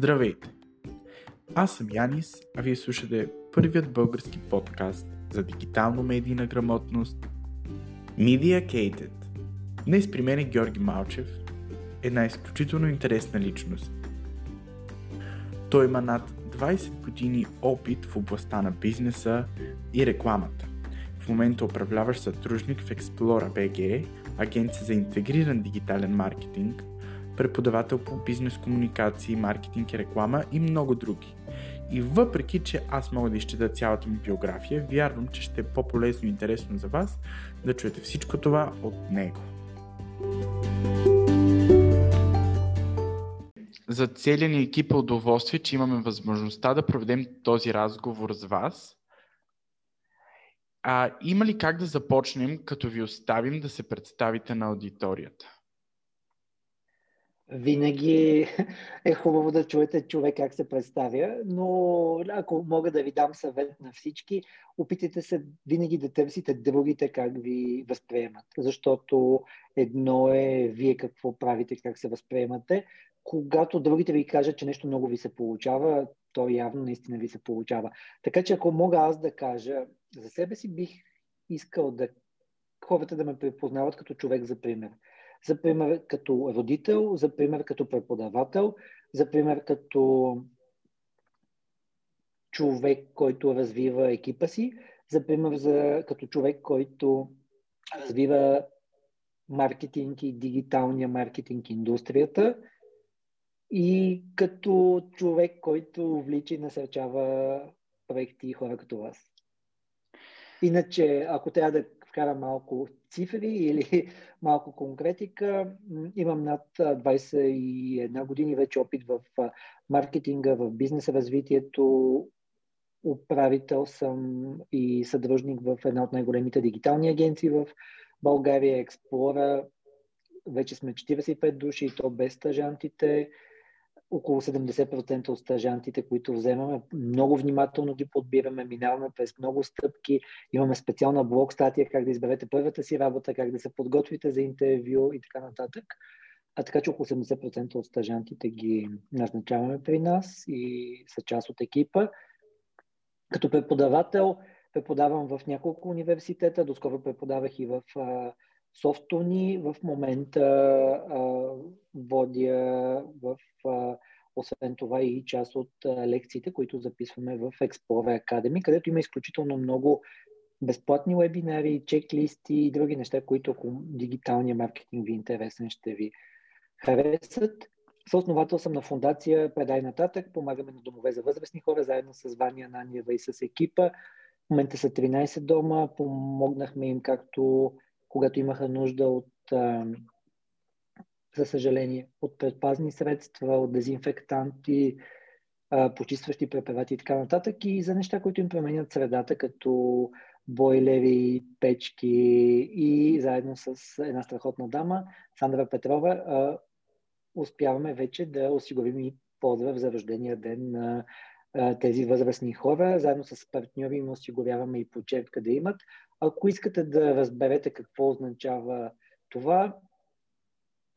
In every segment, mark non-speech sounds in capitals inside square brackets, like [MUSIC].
Здравейте! Аз съм Янис, а вие слушате първият български подкаст за дигитално медийна грамотност Mediacated. Днес при мен е Георги Малчев, една изключително интересна личност. Той има над 20 години опит в областта на бизнеса и рекламата. В момента управляващ сътрудник в Explora BG, агенция за интегриран дигитален маркетинг, преподавател по бизнес комуникации, маркетинг и реклама и много други. И въпреки, че аз мога да изчета цялата ми биография, вярвам, че ще е по-полезно и интересно за вас да чуете всичко това от него. За целия ни екип е удоволствие, че имаме възможността да проведем този разговор с вас. А, има ли как да започнем, като ви оставим да се представите на аудиторията? Винаги [LAUGHS] е хубаво да чуете човек как се представя, но ако мога да ви дам съвет на всички, опитайте се винаги да търсите другите как ви възприемат, защото едно е вие какво правите, как се възприемате. Когато другите ви кажат, че нещо много ви се получава, то явно наистина ви се получава. Така че ако мога аз да кажа, за себе си бих искал да хората да ме препознават като човек за пример за пример като родител, за пример като преподавател, за пример като човек, който развива екипа си, за пример за, като човек, който развива маркетинг и дигиталния маркетинг индустрията и като човек, който влича и насърчава проекти и хора като вас. Иначе, ако трябва да вкара малко цифри или [LAUGHS] малко конкретика. Имам над 21 години вече опит в маркетинга, в бизнес развитието. Управител съм и съдружник в една от най-големите дигитални агенции в България, Експлора. Вече сме 45 души и то без стажантите около 70% от стажантите, които вземаме, много внимателно ги подбираме, минаваме през много стъпки, имаме специална блог статия как да изберете първата си работа, как да се подготвите за интервю и така нататък. А така че около 80% от стажантите ги назначаваме при нас и са част от екипа. Като преподавател преподавам в няколко университета, доскоро преподавах и в Софтуни. В момента а, водя в а, освен това и част от лекциите, които записваме в Explorer Academy, където има изключително много безплатни вебинари, чеклисти и други неща, които ако дигиталния маркетинг ви е интересен, ще ви харесат. Съосновател съм на фундация Предай нататък. Помагаме на домове за възрастни хора, заедно с Ваня Наниева и с екипа. В момента са 13 дома. Помогнахме им както когато имаха нужда от, за съжаление, от предпазни средства, от дезинфектанти, почистващи препарати и така нататък, и за неща, които им променят средата, като бойлери, печки и заедно с една страхотна дама, Сандра Петрова, успяваме вече да осигурим и поздрав за рождения ден на тези възрастни хора. Заедно с партньори им осигуряваме и почерпка да имат. Ако искате да разберете какво означава това,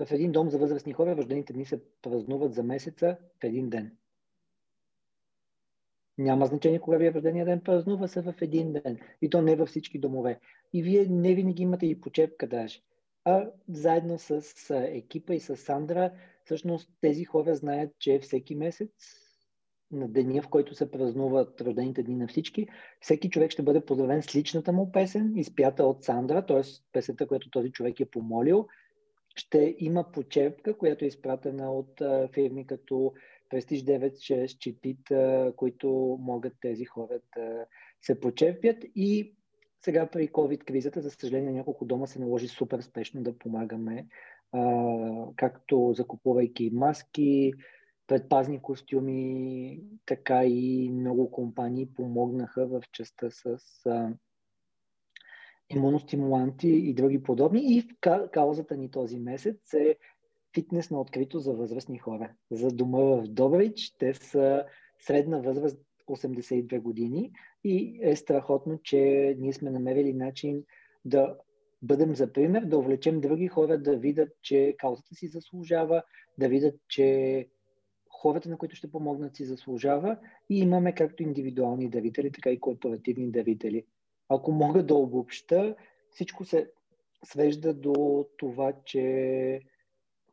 в един дом за възрастни хора рождените дни се празнуват за месеца в един ден. Няма значение кога ви е рождения ден, празнува се в един ден. И то не във всички домове. И вие не винаги имате и почепка даже. А заедно с екипа и с Сандра, всъщност тези хора знаят, че всеки месец на деня, в който се празнуват рождените дни на всички, всеки човек ще бъде поздравен с личната му песен, изпята от Сандра, т.е. песента, която този човек е помолил. Ще има почерпка, която е изпратена от фирми като Prestige 9, Чипит, които могат тези хора да се почерпят. И сега при COVID-кризата, за съжаление, няколко дома се наложи супер спешно да помагаме, както закупувайки маски, предпазни костюми, така и много компании помогнаха в частта с а, имуностимуланти и други подобни. И в каузата ни този месец е фитнес на открито за възрастни хора. За дома в Добрич те са средна възраст 82 години и е страхотно, че ние сме намерили начин да бъдем за пример, да увлечем други хора да видят, че каузата си заслужава, да видят, че хората, на които ще помогнат, си заслужава и имаме както индивидуални дарители, така и корпоративни дарители. Ако мога да обобща, всичко се свежда до това, че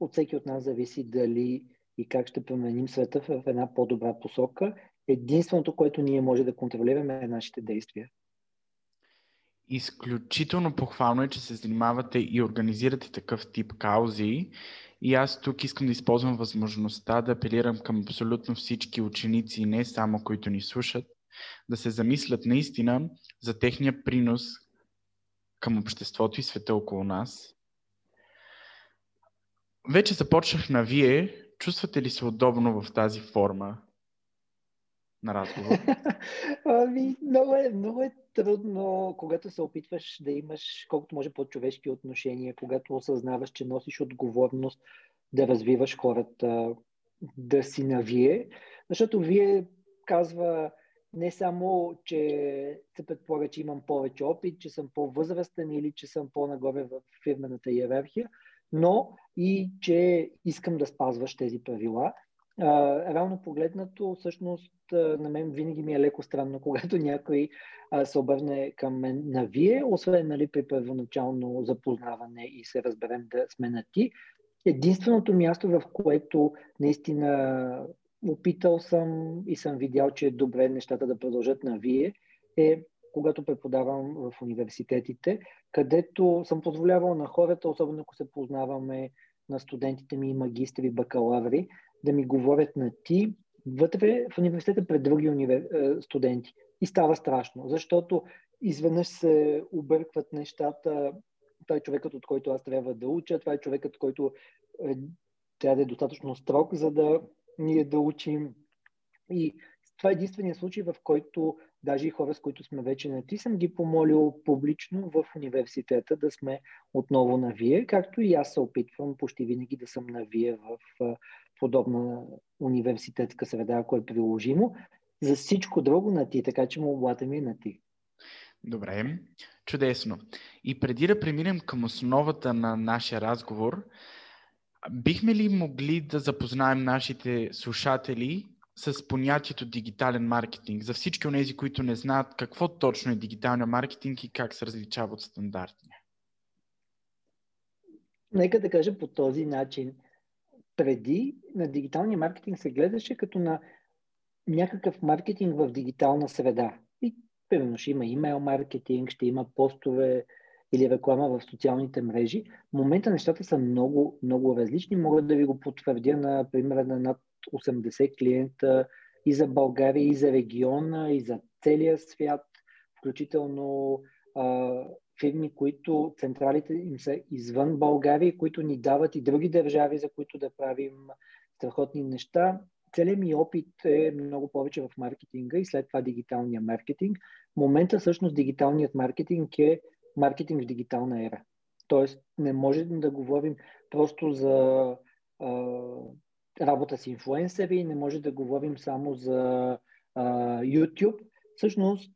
от всеки от нас зависи дали и как ще променим света в една по-добра посока. Единственото, което ние може да контролираме е нашите действия. Изключително похвално е, че се занимавате и организирате такъв тип каузи. И аз тук искам да използвам възможността да апелирам към абсолютно всички ученици, не само които ни слушат, да се замислят наистина за техния принос към обществото и света около нас. Вече започнах на вие. Чувствате ли се удобно в тази форма на разговор? [LAUGHS] ами, много е, много е трудно, когато се опитваш да имаш колкото може по-човешки отношения, когато осъзнаваш, че носиш отговорност да развиваш хората, да си навие. Защото вие казва не само, че се предполага, че имам повече опит, че съм по-възрастен или че съм по-нагоре в фирмената иерархия, но и че искам да спазваш тези правила. А, равно погледнато, всъщност, на мен винаги ми е леко странно, [LAUGHS] когато някой се обърне към мен на вие, освен нали, при първоначално запознаване и се разберем да сме на ти. Единственото място, в което наистина опитал съм и съм видял, че е добре нещата да продължат на вие, е когато преподавам в университетите, където съм позволявал на хората, особено ако се познаваме на студентите ми, магистри, бакалаври, да ми говорят на ти вътре в университета пред други универ... Е, студенти. И става страшно, защото изведнъж се объркват нещата. Това е човекът, от който аз трябва да уча, това е човекът, който е, трябва да е достатъчно строг, за да ние да учим. И това е единствения случай, в който даже и хора, с които сме вече на ти, съм ги помолил публично в университета да сме отново на вие, както и аз се опитвам почти винаги да съм на вие в подобна университетска среда, ако е приложимо. За всичко друго на ти, така че молбата ми е на ти. Добре, чудесно. И преди да преминем към основата на нашия разговор, бихме ли могли да запознаем нашите слушатели с понятието дигитален маркетинг? За всички от тези, които не знаят какво точно е дигиталния маркетинг и как се различава от стандартния. Нека да кажа по този начин – преди на дигиталния маркетинг се гледаше като на някакъв маркетинг в дигитална среда. И примерно ще има имейл маркетинг, ще има постове или реклама в социалните мрежи. В момента нещата са много, много различни. Мога да ви го потвърдя на примера на над 80 клиента и за България, и за региона, и за целия свят, включително фирми, които централите им са извън България, които ни дават и други държави, за които да правим страхотни неща. Целият ми опит е много повече в маркетинга и след това дигиталния маркетинг. В момента всъщност дигиталният маркетинг е маркетинг в дигитална ера. Тоест не можем да говорим просто за а, работа с инфлуенсъри, не може да говорим само за а, YouTube. Всъщност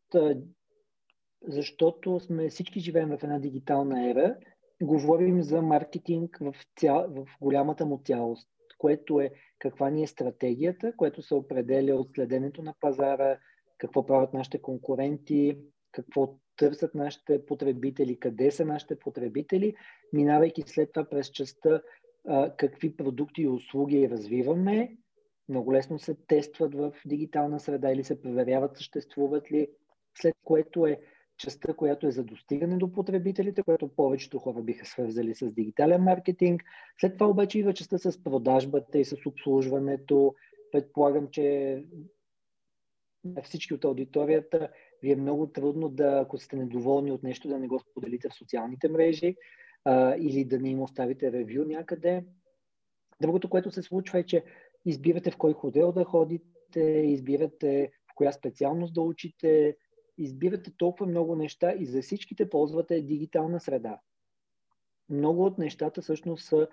защото сме всички живеем в една дигитална ера. Говорим за маркетинг в, ця... в голямата му цялост, което е каква ни е стратегията, което се определя от следенето на пазара, какво правят нашите конкуренти, какво търсят нашите потребители, къде са нашите потребители, минавайки след това през частта а, какви продукти и услуги развиваме. Много лесно се тестват в дигитална среда или се проверяват съществуват ли, след което е частта, която е за достигане до потребителите, което повечето хора биха свързали с дигитален маркетинг. След това обаче идва частта с продажбата и с обслужването. Предполагам, че на всички от аудиторията ви е много трудно да, ако сте недоволни от нещо, да не го споделите в социалните мрежи а, или да не им оставите ревю някъде. Другото, което се случва е, че избирате в кой хотел да ходите, избирате в коя специалност да учите, избирате толкова много неща и за всичките ползвате дигитална среда. Много от нещата всъщност са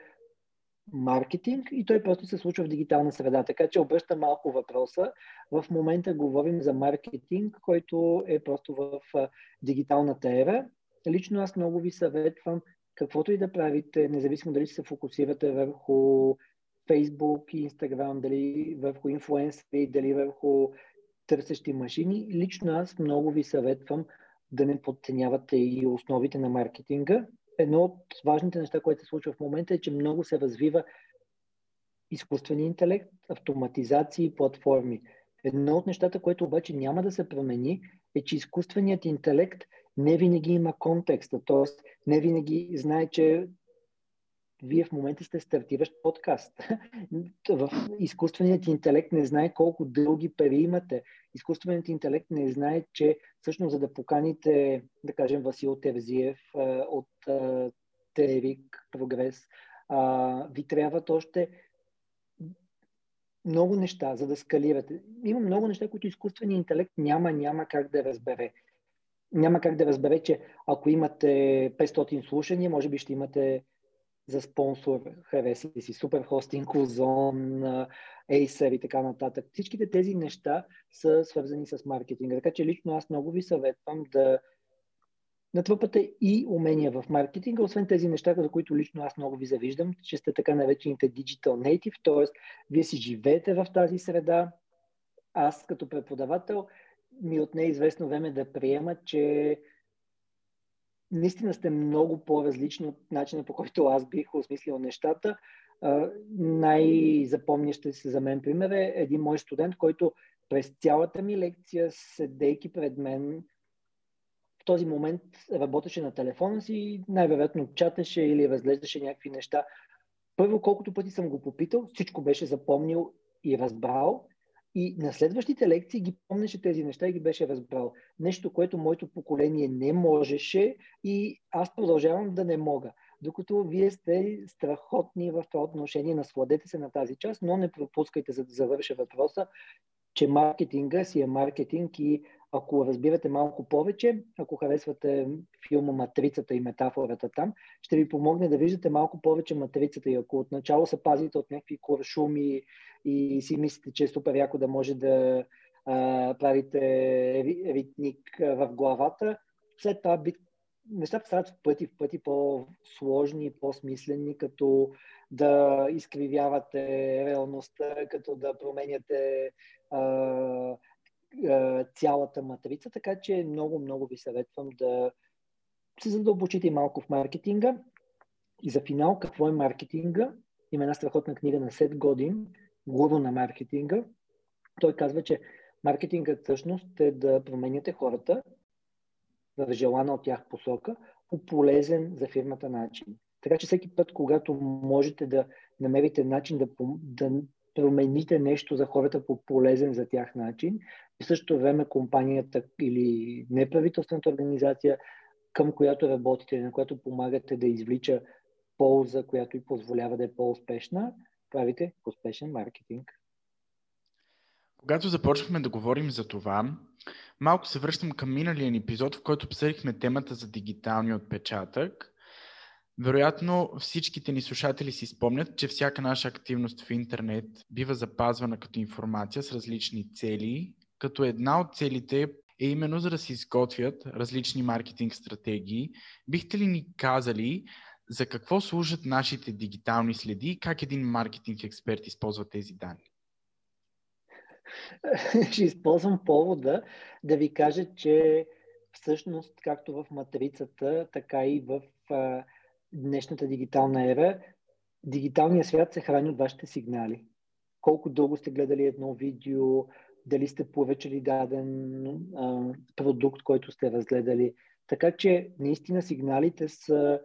маркетинг и той просто се случва в дигитална среда. Така че обръща малко въпроса. В момента говорим за маркетинг, който е просто в дигиталната ера. Лично аз много ви съветвам каквото и да правите, независимо дали се фокусирате върху Facebook Instagram, дали върху инфлуенсъри, дали върху търсещи машини. Лично аз много ви съветвам да не подценявате и основите на маркетинга. Едно от важните неща, което се случва в момента е, че много се развива изкуствен интелект, автоматизации и платформи. Едно от нещата, което обаче няма да се промени, е, че изкуственият интелект не винаги има контекста, т.е. не винаги знае, че вие в момента сте стартиращ подкаст. [LAUGHS] В изкуственият интелект не знае колко дълги пари имате. Изкуственият интелект не знае, че всъщност за да поканите, да кажем, Васил Терзиев от Терик Прогрес, ви трябват още много неща, за да скалирате. Има много неща, които изкуственият интелект няма, няма как да разбере. Няма как да разбере, че ако имате 500 слушания, може би ще имате за спонсор, хареса си, супер хостинг, Озон, Acer и така нататък. Всичките тези неща са свързани с маркетинга. Така че лично аз много ви съветвам да натрупате и умения в маркетинга, освен тези неща, за които лично аз много ви завиждам, че сте така наречените digital native, т.е. вие си живеете в тази среда. Аз като преподавател ми отне известно време да приема, че наистина сте много по-различни от начина по който аз бих осмислил нещата. най-запомнящ се за мен пример е един мой студент, който през цялата ми лекция, седейки пред мен, в този момент работеше на телефона си и най-вероятно чаташе или разглеждаше някакви неща. Първо, колкото пъти съм го попитал, всичко беше запомнил и разбрал. И на следващите лекции ги помнеше тези неща и ги беше разбрал. Нещо, което моето поколение не можеше и аз продължавам да не мога. Докато вие сте страхотни в това отношение, насладете се на тази част, но не пропускайте, за да завърша въпроса, че маркетинга си е маркетинг и ако разбирате малко повече, ако харесвате филма Матрицата и метафората там, ще ви помогне да виждате малко повече матрицата. И ако отначало се пазите от някакви куршуми и си мислите, че е супер яко да може да а, правите ритник в главата, след това би, нещата стават в пъти, в пъти по-сложни, по-смислени, като да изкривявате реалността, като да променяте а, цялата матрица, така че много, много ви съветвам да се задълбочите малко в маркетинга. И за финал, какво е маркетинга? Има една страхотна книга на Сет Годин, Гуру на маркетинга. Той казва, че маркетингът всъщност е да променяте хората в желана от тях посока по полезен за фирмата начин. Така че всеки път, когато можете да намерите начин да, да промените нещо за хората по полезен за тях начин, и в същото време компанията или неправителствената организация, към която работите, на която помагате да извлича полза, която и позволява да е по-успешна, правите успешен маркетинг. Когато започнахме да говорим за това, малко се връщам към миналия епизод, в който обсъдихме темата за дигиталния отпечатък. Вероятно всичките ни слушатели си спомнят, че всяка наша активност в интернет бива запазвана като информация с различни цели като една от целите е именно за да се изготвят различни маркетинг стратегии. Бихте ли ни казали за какво служат нашите дигитални следи и как един маркетинг експерт използва тези данни? [LAUGHS] Ще използвам повода да ви кажа, че всъщност, както в матрицата, така и в днешната дигитална ера, дигиталният свят се храни от вашите сигнали. Колко дълго сте гледали едно видео, дали сте поръчали даден а, продукт, който сте разгледали. Така че наистина сигналите са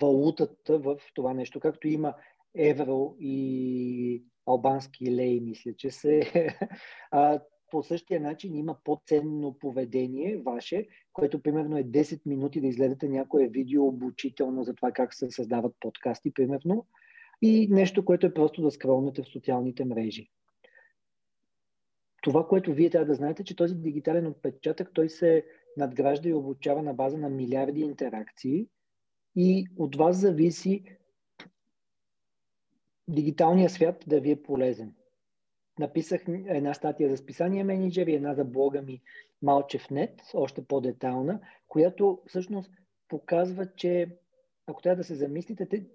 валутата в това нещо, както има евро и албански лей, мисля, че се. [LAUGHS] А, по същия начин има по-ценно поведение ваше, което примерно е 10 минути да изгледате някое видео обучително за това как се създават подкасти, примерно, и нещо, което е просто да скролнете в социалните мрежи. Това, което вие трябва да знаете, че този дигитален отпечатък, той се надгражда и обучава на база на милиарди интеракции и от вас зависи дигиталният свят да ви е полезен. Написах една статия за списание менеджер и една за блога ми Малчев.нет, още по-детална, която всъщност показва, че ако трябва да се замислите, те,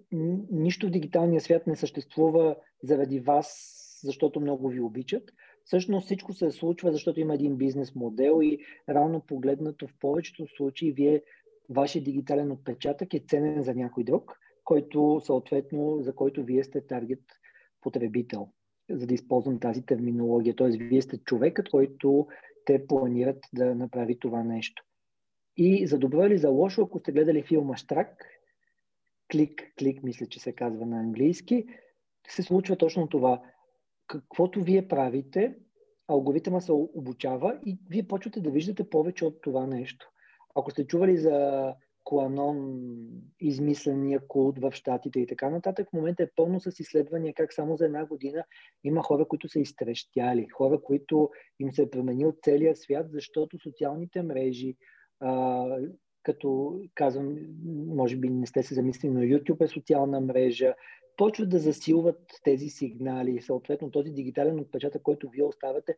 нищо в дигиталния свят не съществува заради вас, защото много ви обичат. Всъщност всичко се случва, защото има един бизнес модел и равно погледнато в повечето случаи вие, вашия дигитален отпечатък е ценен за някой друг, който съответно, за който вие сте таргет потребител, за да използвам тази терминология. Т.е. вие сте човекът, който те планират да направи това нещо. И за добро или за лошо, ако сте гледали филма Штрак, клик, клик, мисля, че се казва на английски, се случва точно това. Каквото вие правите, алгоритъма се обучава и вие почвате да виждате повече от това нещо. Ако сте чували за Куанон, измисления култ в Штатите и така нататък, в момента е пълно с изследвания как само за една година има хора, които са изтрещяли, хора, които им се е променил целият свят, защото социалните мрежи, а, като казвам, може би не сте се замислили, но YouTube е социална мрежа, почват да засилват тези сигнали. Съответно, този дигитален отпечатък, който вие оставяте,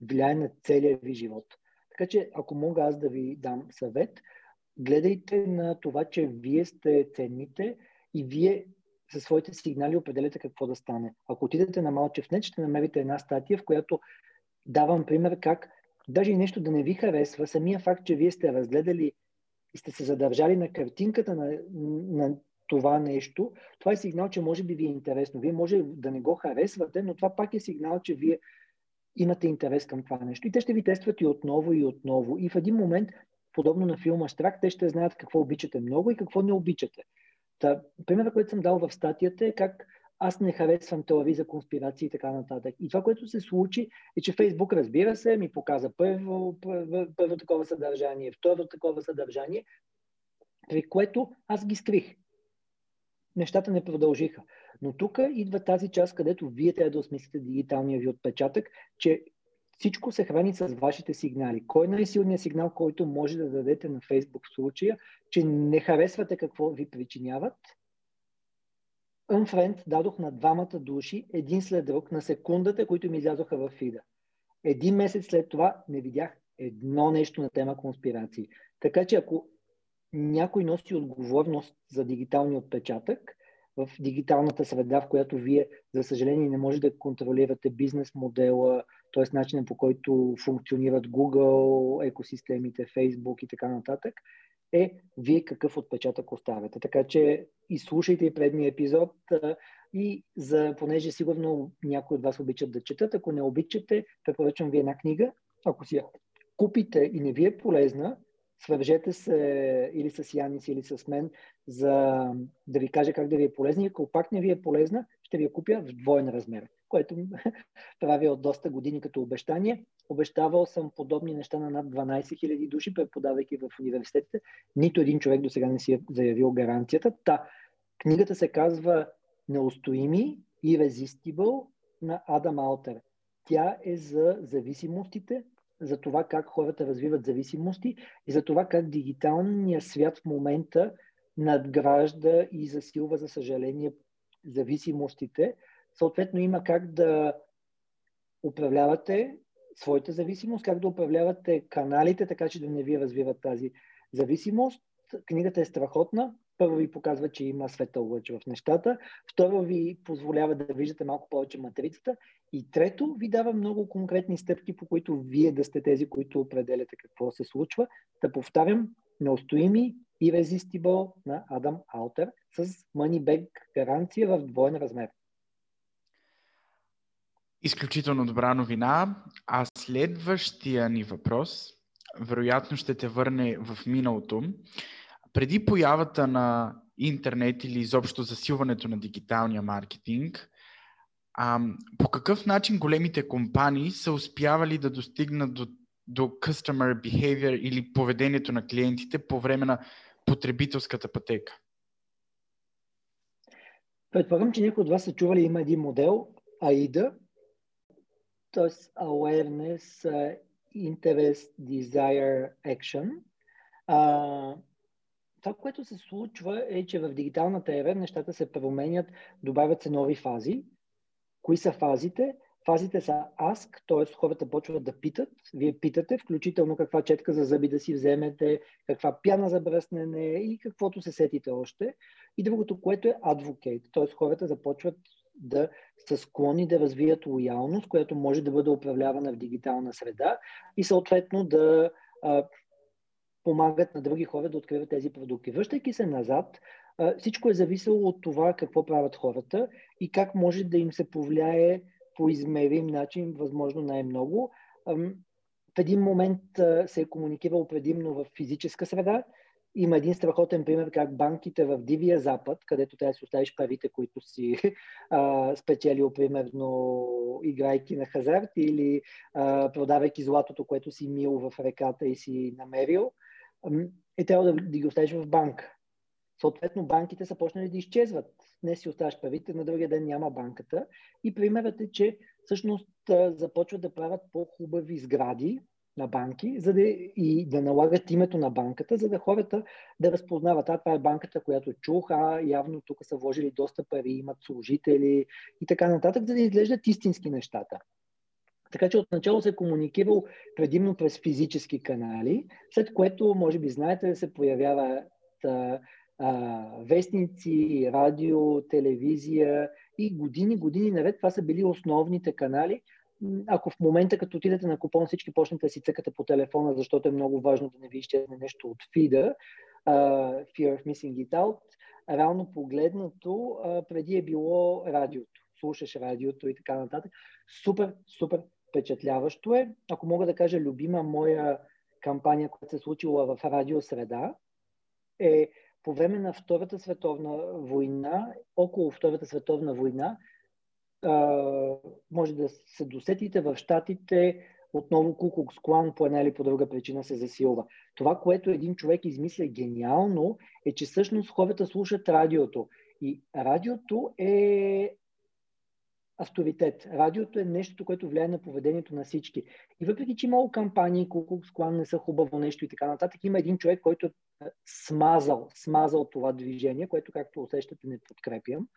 влияе на целия ви живот. Така че, ако мога аз да ви дам съвет, гледайте на това, че вие сте ценните и вие със своите сигнали определяте какво да стане. Ако отидете на Малчев нет, ще намерите една статия, в която давам пример как даже и нещо да не ви харесва, самия факт, че вие сте разгледали и сте се задържали на картинката на, на това нещо, това е сигнал, че може би ви е интересно. Вие може да не го харесвате, но това пак е сигнал, че вие имате интерес към това нещо. И те ще ви тестват и отново и отново. И в един момент, подобно на филма Штрак, те ще знаят какво обичате много и какво не обичате. Та, примерът, който съм дал в статията е как аз не харесвам теории за конспирации и така нататък. И това, което се случи, е, че Фейсбук, разбира се, ми показа първо, първо, първо такова съдържание, второ такова съдържание, при което аз ги скрих. Нещата не продължиха. Но тук идва тази част, където вие трябва да осмислите дигиталния ви отпечатък, че всичко се храни с вашите сигнали. Кой е най-силният сигнал, който може да дадете на Фейсбук в случая, че не харесвате какво ви причиняват – Unfriend дадох на двамата души, един след друг, на секундата, които ми излязоха в фида. Един месец след това не видях едно нещо на тема конспирации. Така че ако някой носи отговорност за дигиталния отпечатък в дигиталната среда, в която вие, за съжаление, не можете да контролирате бизнес модела, т.е. начинът по който функционират Google, екосистемите, Facebook и така нататък, е вие какъв отпечатък оставяте. Така че изслушайте предния епизод и за, понеже сигурно някои от вас обичат да четат, ако не обичате, препоръчвам ви една книга. Ако си я купите и не ви е полезна, свържете се или с Янис, или с мен, за да ви кажа как да ви е полезна. И ако пак не ви е полезна, ще ви я купя в двоен размер, което [LAUGHS] правя от доста години като обещание. Обещавал съм подобни неща на над 12 000 души, преподавайки в университетите. Нито един човек до сега не си е заявил гаранцията. Та, книгата се казва Неустоими и Irresistible на Адам Алтер. Тя е за зависимостите, за това как хората развиват зависимости и за това как дигиталният свят в момента надгражда и засилва, за съжаление, зависимостите. Съответно, има как да управлявате своята зависимост, как да управлявате каналите, така че да не ви развиват тази зависимост. Книгата е страхотна. Първо ви показва, че има светъл лъч в нещата. Второ ви позволява да виждате малко повече матрицата. И трето ви дава много конкретни стъпки, по които вие да сте тези, които определяте какво се случва. Да повтарям, неустоими и резистибъл на Адам Аутер с Money Back гаранция в двойен размер. Изключително добра новина. А следващия ни въпрос, вероятно ще те върне в миналото. Преди появата на интернет или изобщо засилването на дигиталния маркетинг, а, по какъв начин големите компании са успявали да достигнат до, до customer behavior или поведението на клиентите по време на потребителската пътека? Предполагам, че някои от вас са чували, има един модел, AIDA, т.е. awareness, interest, desire, action. А, това, което се случва е, че в дигиталната ера нещата се променят, добавят се нови фази. Кои са фазите? Фазите са ask, т.е. хората почват да питат, вие питате, включително каква четка за зъби да си вземете, каква пяна за бръснене и каквото се сетите още. И другото, което е advocate, т.е. хората започват да са склонни да развият лоялност, която може да бъде управлявана в дигитална среда и съответно да помагат на други хора да откриват тези продукти. Връщайки се назад, всичко е зависело от това какво правят хората и как може да им се повлияе по измерим начин, възможно най-много. В един момент се е комуникирало предимно в физическа среда. Има един страхотен пример как банките в Дивия Запад, където трябва да си оставиш парите, които си [LAUGHS] а, спечелил, примерно, играйки на хазарт или а, продавайки златото, което си мил в реката и си намерил, е трябва да, да ги оставиш в банка. Съответно, банките са почнали да изчезват. Днес си оставаш парите, на другия ден няма банката. И примерът е, че всъщност започват да правят по-хубави сгради на банки, за да, и да налагат името на банката, за да хората да разпознават, а това е банката, която чух, а явно тук са вложили доста пари, имат служители и така нататък, за да изглеждат истински нещата. Така че отначало се е комуникирал предимно през физически канали, след което, може би знаете, се появяват а, вестници, радио, телевизия и години, години наред това са били основните канали. Ако в момента, като отидете на купон, всички почнете да си цъкате по телефона, защото е много важно да не ви изчезне нещо от фида, uh, Fear of Missing It Out, реално погледнато, uh, преди е било радиото. Слушаш радиото и така нататък. Супер, супер впечатляващо е. Ако мога да кажа, любима моя кампания, която се е случила в радиосреда, е по време на Втората световна война, около Втората световна война, може да се досетите в Штатите, отново Кукукс Клан по една или по друга причина се засилва. Това, което един човек измисля гениално, е, че всъщност хората слушат радиото. И радиото е авторитет. Радиото е нещо, което влияе на поведението на всички. И въпреки, че много кампании, колко склан не са хубаво нещо и така нататък, има един човек, който е смазал, смазал това движение, което, както усещате, не подкрепям.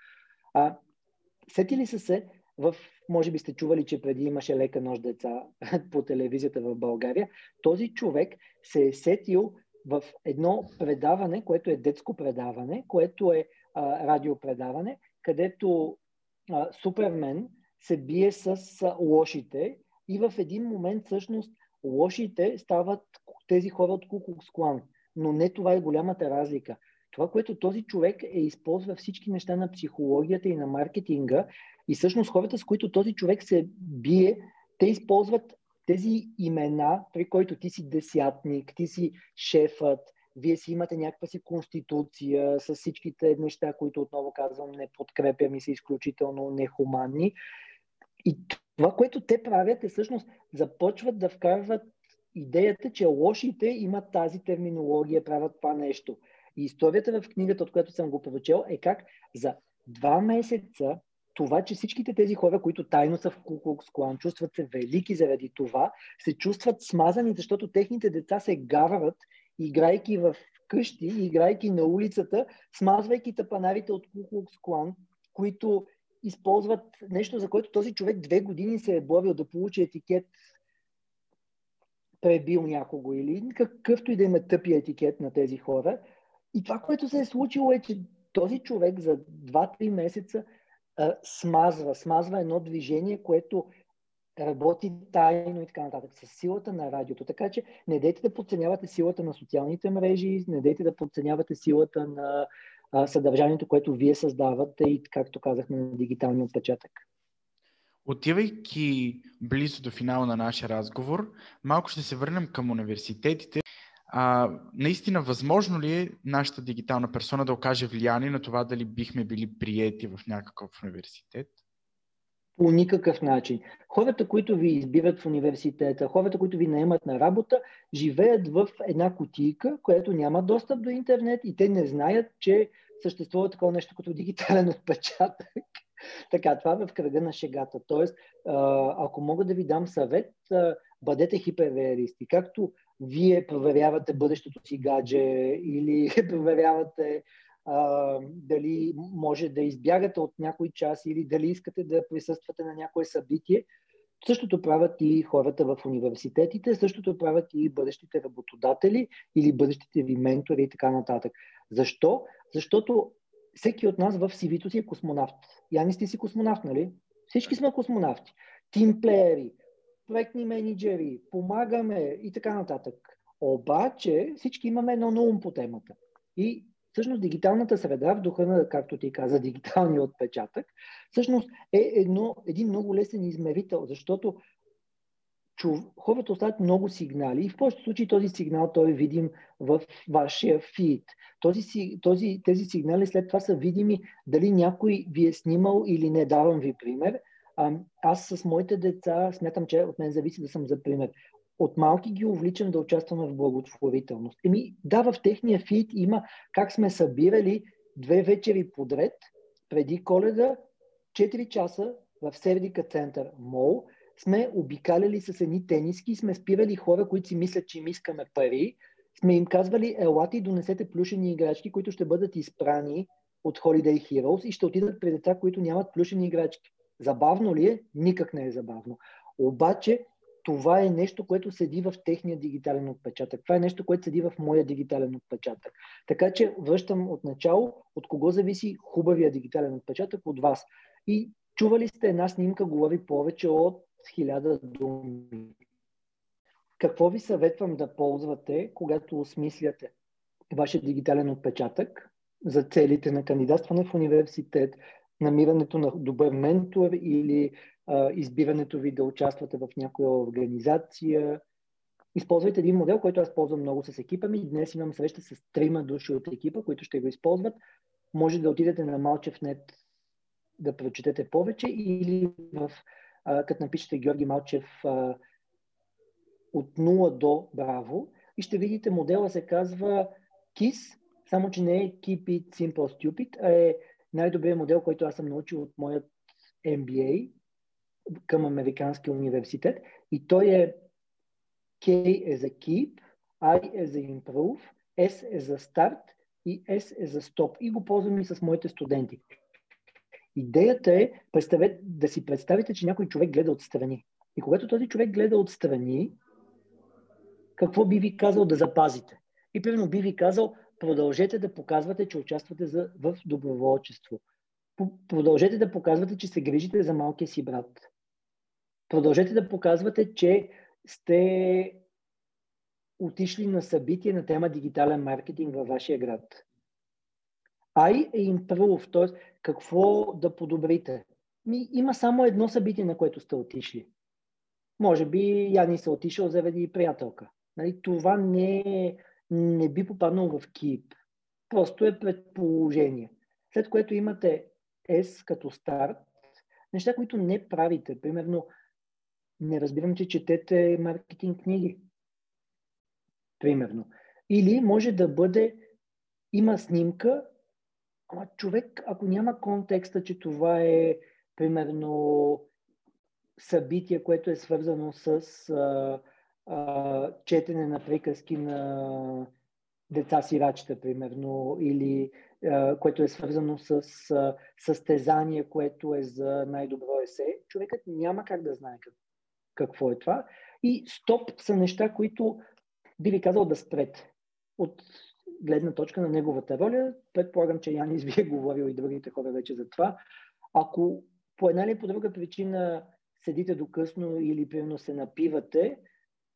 А, сетили са се, в, може би сте чували, че преди имаше лека нощ деца [LAUGHS] по телевизията в България. Този човек се е сетил в едно предаване, което е детско предаване, което е а, радиопредаване, където Супермен се бие с лошите и в един момент всъщност лошите стават тези хора от Куклукс Клан. Но не това е голямата разлика. Това, което този човек е използва всички неща на психологията и на маркетинга и всъщност хората, с които този човек се бие, те използват тези имена, при които ти си десятник, ти си шефът, вие си имате някаква си конституция с всичките неща, които отново казвам не подкрепям и са изключително нехуманни. И това, което те правят е всъщност започват да вкарват идеята, че лошите имат тази терминология, правят това нещо. И историята в книгата, от която съм го прочел, е как за два месеца това, че всичките тези хора, които тайно са в Куклукс Клан, чувстват се велики заради това, се чувстват смазани, защото техните деца се гаврат играйки в къщи, играйки на улицата, смазвайки тапанарите от Куклукс Клан, които използват нещо, за което този човек две години се е борил да получи етикет пребил някого или какъвто и да има тъпи етикет на тези хора. И това, което се е случило е, че този човек за 2-3 месеца а, смазва, смазва едно движение, което работи тайно и така нататък, с силата на радиото. Така че не дейте да подценявате силата на социалните мрежи, не дейте да подценявате силата на а, съдържанието, което вие създавате и, както казахме, на дигиталния отпечатък. Отивайки близо до финала на нашия разговор, малко ще се върнем към университетите. А, наистина, възможно ли е нашата дигитална персона да окаже влияние на това дали бихме били приети в някакъв университет? По никакъв начин. Хората, които ви избират в университета, хората, които ви наемат на работа, живеят в една кутийка, която няма достъп до интернет и те не знаят, че съществува такова нещо като дигитален [LAUGHS] отпечатък. така, това е в кръга на шегата. Тоест, ако мога да ви дам съвет, бъдете хиперреалисти. Както вие проверявате бъдещето си гадже или [LAUGHS] проверявате а, дали може да избягате от някой час или дали искате да присъствате на някое събитие. Същото правят и хората в университетите, същото правят и бъдещите работодатели или бъдещите ви ментори и така нататък. Защо? Защото всеки от нас в CV-то си е космонавт. Янис, ти си космонавт, нали? Всички сме космонавти. Тимплеери, проектни менеджери, помагаме и така нататък. Обаче всички имаме едно на ум по темата. И всъщност дигиталната среда, в духа на, както ти каза, дигиталния отпечатък, всъщност е едно, един много лесен измерител, защото чу, хората оставят много сигнали и в повечето случаи този сигнал той е видим в вашия фид. Този, този, тези сигнали след това са видими дали някой ви е снимал или не. Давам ви пример. Аз с моите деца смятам, че от мен зависи да съм за пример. От малки ги увличам да участваме в благотворителност. Еми, да, в техния фит има как сме събирали две вечери подред преди коледа, 4 часа в Сердика център Мол, сме обикаляли с едни тениски, сме спирали хора, които си мислят, че им искаме пари, сме им казвали, елате и донесете плюшени играчки, които ще бъдат изпрани от Holiday Heroes и ще отидат при деца, които нямат плюшени играчки. Забавно ли е? Никак не е забавно. Обаче това е нещо, което седи в техния дигитален отпечатък. Това е нещо, което седи в моя дигитален отпечатък. Така че връщам от начало, от кого зависи хубавия дигитален отпечатък? От вас. И чували сте една снимка, говори повече от хиляда думи. Какво ви съветвам да ползвате, когато осмисляте вашия дигитален отпечатък за целите на кандидатстване в университет, намирането на добър ментор или а, избирането ви да участвате в някоя организация. Използвайте един модел, който аз ползвам много с екипа ми. Днес имам среща с трима души от екипа, които ще го използват. Може да отидете на Малчев.нет да прочетете повече или в, а, като напишете Георги Малчев а, от 0 до Браво и ще видите модела се казва KISS, само че не е Keep It Simple Stupid, а е най-добрият модел, който аз съм научил от моят MBA към Американския университет. И той е K е за Keep, I е за Improve, S е за Start и S е за Stop. И го ползвам и с моите студенти. Идеята е да си представите, че някой човек гледа отстрани. И когато този човек гледа отстрани, какво би ви казал да запазите? И примерно би ви казал, продължете да показвате, че участвате за, в доброволчество. Продължете да показвате, че се грижите за малкия си брат. Продължете да показвате, че сте отишли на събитие на тема дигитален маркетинг във вашия град. I е improve, т.е. какво да подобрите. Ми, има само едно събитие, на което сте отишли. Може би Яни се отишъл заради приятелка. Нали, това не е не би попаднал в КИП. Просто е предположение. След което имате S като старт, неща, които не правите. Примерно, не разбирам, че четете маркетинг книги. Примерно. Или може да бъде, има снимка, ама човек, ако няма контекста, че това е, примерно, събитие, което е свързано с а, а, четене на приказки на деца сирачета, примерно, или а, което е свързано с а, състезание, което е за най-добро есе, човекът няма как да знае как, какво е това. И стоп са неща, които би ви казал да спрете. От гледна точка на неговата роля, предполагам, че Янис ви е говорил и другите хора вече за това. Ако по една или по друга причина седите до късно или примерно се напивате,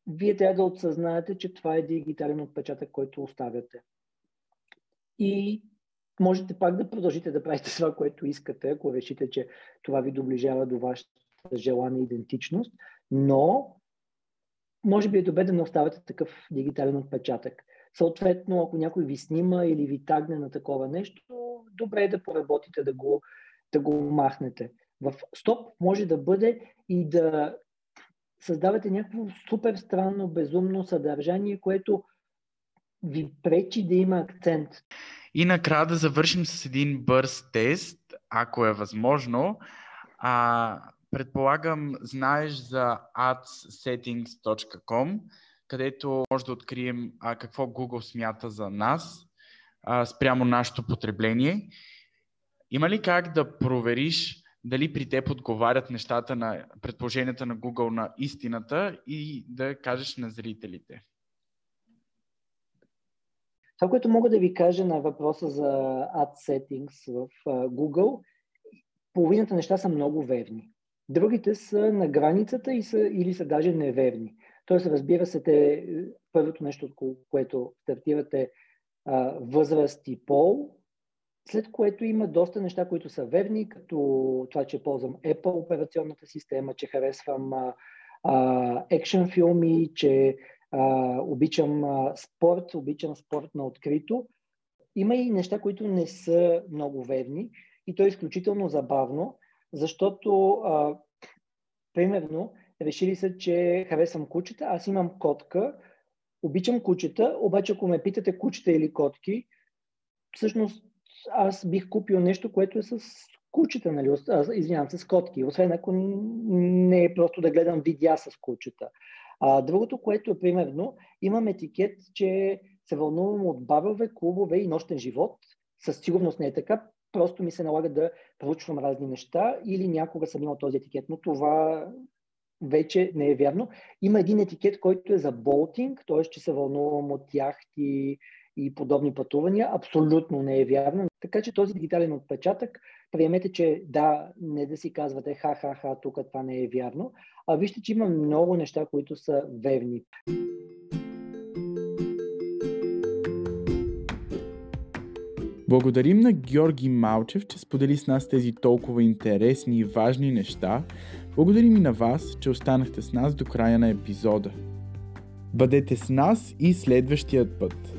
вие трябва да отсъзнаете, че това е дигитален отпечатък, който оставяте. И можете пак да продължите да правите това, което искате, ако решите, че това ви доближава до вашата желана идентичност, но може би е добре да не оставяте такъв дигитален отпечатък. Съответно, ако някой ви снима или ви тагне на такова нещо, добре е да поработите да го, да го махнете. В стоп може да бъде и да създавате някакво супер странно, безумно съдържание, което ви пречи да има акцент. И накрая да завършим с един бърз тест, ако е възможно. А, предполагам, знаеш за adssettings.com, където може да открием а, какво Google смята за нас. а, спрямо нашето потребление. Има ли как да провериш дали при теб отговарят нещата на предположенията на Google на истината и да кажеш на зрителите? Това, което мога да ви кажа на въпроса за ad settings в Google, половината неща са много верни. Другите са на границата и са, или са даже неверни. Тоест, разбира се, те, първото нещо, което стартирате възраст и пол, след което има доста неща, които са верни, като това, че ползвам Apple операционната система, че харесвам екшен филми, че а, обичам а, спорт, обичам спорт на открито. Има и неща, които не са много верни и то е изключително забавно, защото, а, примерно, решили са, че харесвам кучета, аз имам котка, обичам кучета, обаче ако ме питате кучета или котки, всъщност аз бих купил нещо, което е с кучета, нали, извинявам се, с котки, освен ако не е просто да гледам видеа с кучета. А, другото, което е примерно, имам етикет, че се вълнувам от барове, клубове и нощен живот. Със сигурност не е така, просто ми се налага да проучвам разни неща или някога съм имал този етикет, но това вече не е вярно. Има един етикет, който е за болтинг, т.е. че се вълнувам от яхти и подобни пътувания. Абсолютно не е вярно. Така че този дигитален отпечатък, приемете, че да, не да си казвате ха-ха-ха, тук това не е вярно, а вижте, че има много неща, които са верни. Благодарим на Георги Малчев, че сподели с нас тези толкова интересни и важни неща. Благодарим и на вас, че останахте с нас до края на епизода. Бъдете с нас и следващият път.